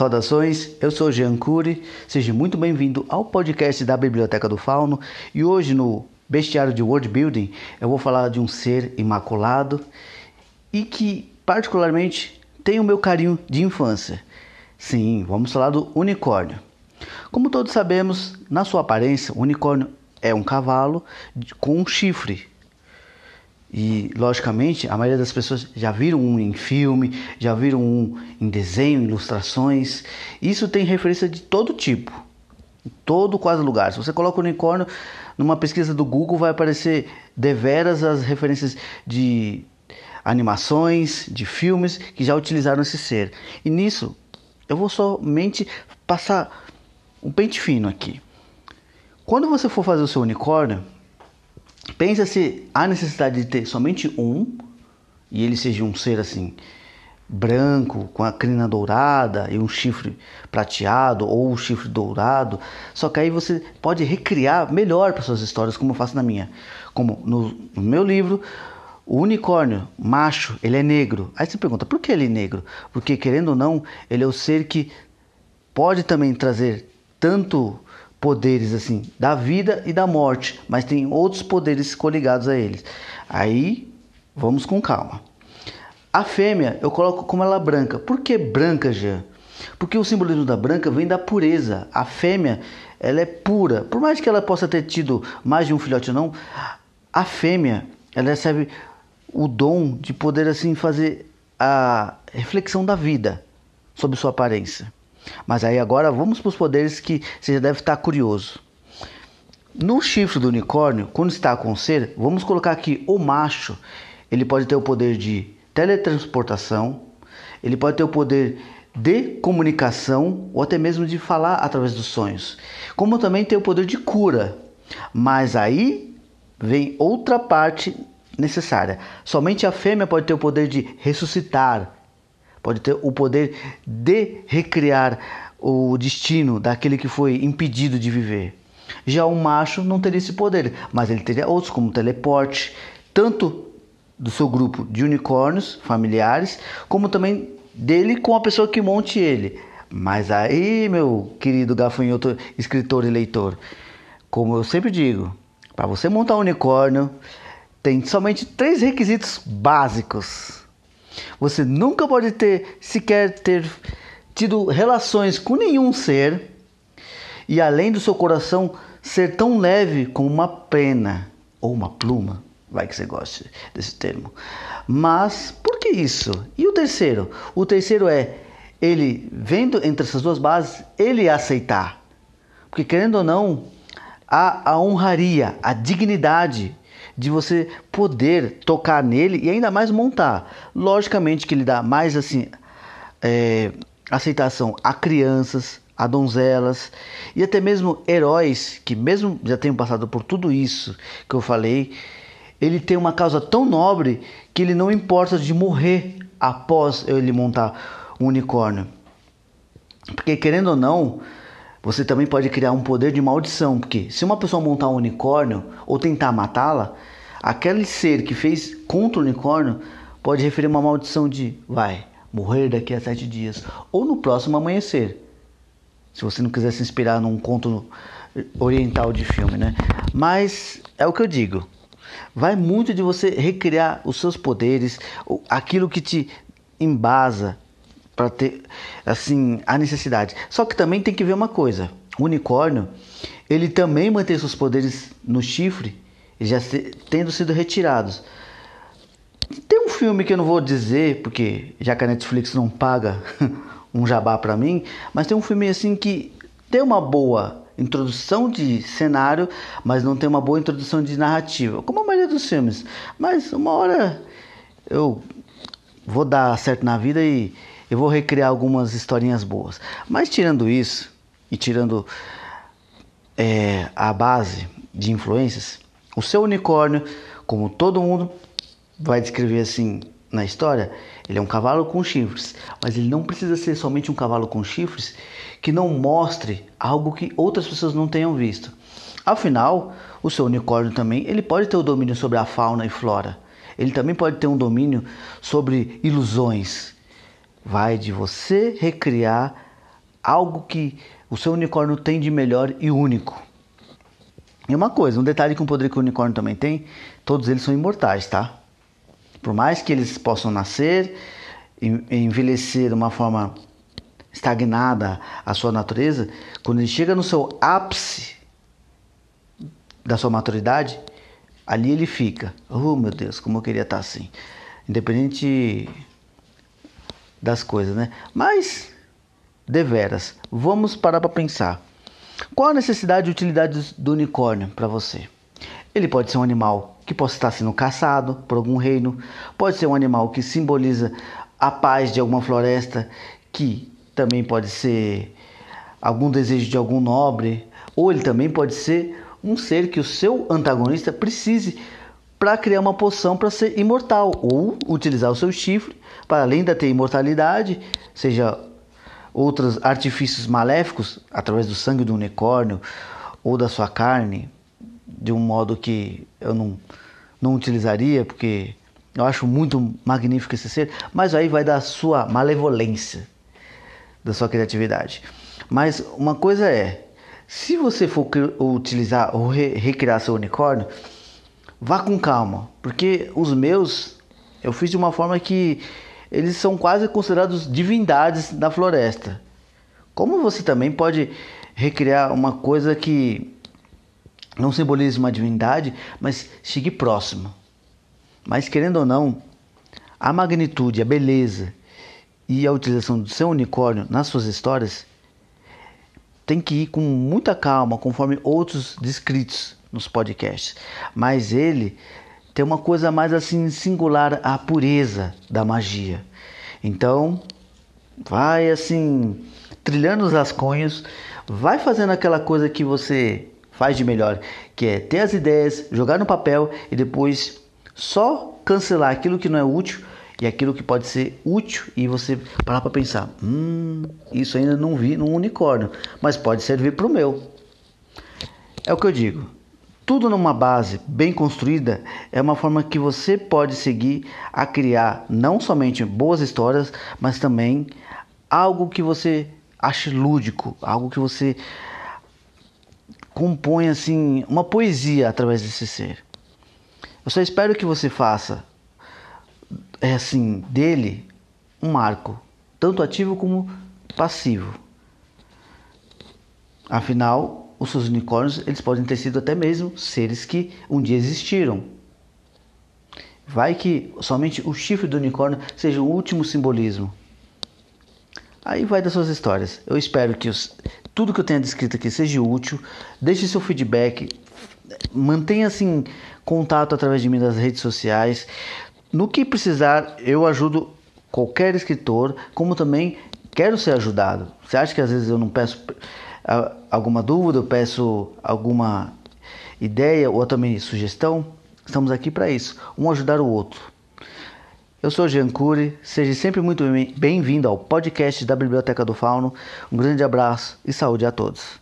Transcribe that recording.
Saudações, eu sou Jean Cury, seja muito bem-vindo ao podcast da Biblioteca do Fauno e hoje no Bestiário de World Building eu vou falar de um ser imaculado e que particularmente tem o meu carinho de infância. Sim, vamos falar do unicórnio. Como todos sabemos, na sua aparência, o unicórnio é um cavalo com um chifre e, logicamente, a maioria das pessoas já viram um em filme, já viram um em desenho, ilustrações. Isso tem referência de todo tipo, em todo quase lugar. Se você coloca o unicórnio numa pesquisa do Google, vai aparecer deveras as referências de animações, de filmes que já utilizaram esse ser. E nisso, eu vou somente passar um pente fino aqui. Quando você for fazer o seu unicórnio, Pensa se há necessidade de ter somente um e ele seja um ser assim branco com a crina dourada e um chifre prateado ou um chifre dourado. Só que aí você pode recriar melhor para suas histórias, como eu faço na minha. Como no, no meu livro, o unicórnio macho, ele é negro. Aí você pergunta, por que ele é negro? Porque querendo ou não, ele é o ser que pode também trazer tanto poderes assim da vida e da morte, mas tem outros poderes coligados a eles. Aí vamos com calma. A fêmea eu coloco como ela branca. Por que branca, Jean? Porque o simbolismo da branca vem da pureza. A fêmea, ela é pura. Por mais que ela possa ter tido mais de um filhote ou não, a fêmea, ela recebe o dom de poder assim fazer a reflexão da vida sobre sua aparência. Mas aí agora vamos para os poderes que você já deve estar curioso. No chifre do unicórnio, quando está com ser, vamos colocar aqui o macho. Ele pode ter o poder de teletransportação, ele pode ter o poder de comunicação ou até mesmo de falar através dos sonhos. Como também tem o poder de cura. Mas aí vem outra parte necessária. Somente a fêmea pode ter o poder de ressuscitar, pode ter o poder de recriar o destino daquele que foi impedido de viver. Já o macho não teria esse poder, mas ele teria outros, como teleporte, tanto do seu grupo de unicórnios familiares, como também dele com a pessoa que monte ele. Mas aí, meu querido gafanhoto escritor e leitor, como eu sempre digo, para você montar um unicórnio, tem somente três requisitos básicos. Você nunca pode ter sequer ter tido relações com nenhum ser e além do seu coração ser tão leve como uma pena ou uma pluma, vai que você goste desse termo. Mas por que isso? E o terceiro? O terceiro é ele vendo entre essas duas bases, ele aceitar. Porque querendo ou não, a, a honraria, a dignidade de você poder tocar nele e ainda mais montar. Logicamente que ele dá mais assim é, aceitação a crianças, a donzelas e até mesmo heróis que mesmo já tenham passado por tudo isso que eu falei, ele tem uma causa tão nobre que ele não importa de morrer após ele montar um unicórnio. Porque querendo ou não, você também pode criar um poder de maldição, porque se uma pessoa montar um unicórnio ou tentar matá-la, aquele ser que fez contra o unicórnio pode referir uma maldição de vai morrer daqui a sete dias ou no próximo amanhecer. Se você não quiser se inspirar num conto oriental de filme, né? Mas é o que eu digo. Vai muito de você recriar os seus poderes, aquilo que te embasa para ter assim a necessidade. Só que também tem que ver uma coisa: o unicórnio ele também mantém seus poderes no chifre, já se, tendo sido retirados. Tem um filme que eu não vou dizer, porque já que a Netflix não paga um jabá para mim, mas tem um filme assim que tem uma boa introdução de cenário, mas não tem uma boa introdução de narrativa, como a maioria dos filmes. Mas uma hora eu vou dar certo na vida e eu vou recriar algumas historinhas boas. Mas tirando isso e tirando é, a base de influências, o seu unicórnio, como todo mundo vai descrever assim na história, ele é um cavalo com chifres, mas ele não precisa ser somente um cavalo com chifres que não mostre algo que outras pessoas não tenham visto. Afinal, o seu unicórnio também, ele pode ter o domínio sobre a fauna e flora. Ele também pode ter um domínio sobre ilusões, vai de você recriar algo que o seu unicórnio tem de melhor e único. E uma coisa, um detalhe que um poder que o unicórnio também tem, todos eles são imortais, tá? Por mais que eles possam nascer, envelhecer de uma forma estagnada a sua natureza, quando ele chega no seu ápice da sua maturidade, ali ele fica. Oh meu Deus, como eu queria estar assim. Independente das coisas, né? Mas, deveras, vamos parar para pensar. Qual a necessidade e utilidade do unicórnio para você? Ele pode ser um animal que possa estar sendo caçado por algum reino, pode ser um animal que simboliza a paz de alguma floresta, que também pode ser algum desejo de algum nobre, ou ele também pode ser um ser que o seu antagonista precise para criar uma poção para ser imortal, ou utilizar o seu chifre para além da ter imortalidade, seja outros artifícios maléficos através do sangue do unicórnio ou da sua carne, de um modo que eu não, não utilizaria, porque eu acho muito magnífico esse ser, mas aí vai da sua malevolência, da sua criatividade. Mas uma coisa é, se você for utilizar ou recriar seu unicórnio, vá com calma, porque os meus eu fiz de uma forma que eles são quase considerados divindades da floresta. Como você também pode recriar uma coisa que não simboliza uma divindade, mas chegue próximo. Mas querendo ou não, a magnitude, a beleza e a utilização do seu unicórnio nas suas histórias tem que ir com muita calma, conforme outros descritos nos podcasts. Mas ele tem uma coisa mais assim singular, a pureza da magia. Então, vai assim, trilhando os rascunhos, vai fazendo aquela coisa que você faz de melhor, que é ter as ideias, jogar no papel e depois só cancelar aquilo que não é útil e aquilo que pode ser útil e você parar para pensar, hum, isso ainda não vi no unicórnio, mas pode servir para o meu. É o que eu digo. Tudo numa base bem construída é uma forma que você pode seguir a criar não somente boas histórias, mas também algo que você ache lúdico, algo que você compõe assim uma poesia através desse ser. Eu só espero que você faça é assim dele um marco, tanto ativo como passivo. Afinal, os seus unicórnios eles podem ter sido até mesmo seres que um dia existiram. Vai que somente o chifre do unicórnio seja o último simbolismo. Aí vai das suas histórias. Eu espero que os, tudo que eu tenha descrito aqui seja útil. Deixe seu feedback. Mantenha assim contato através de mim nas redes sociais. No que precisar, eu ajudo qualquer escritor, como também quero ser ajudado. Você acha que às vezes eu não peço alguma dúvida, peço alguma ideia ou também sugestão, estamos aqui para isso, um ajudar o outro. Eu sou Jean Cury, seja sempre muito bem-vindo ao podcast da Biblioteca do Fauno. Um grande abraço e saúde a todos.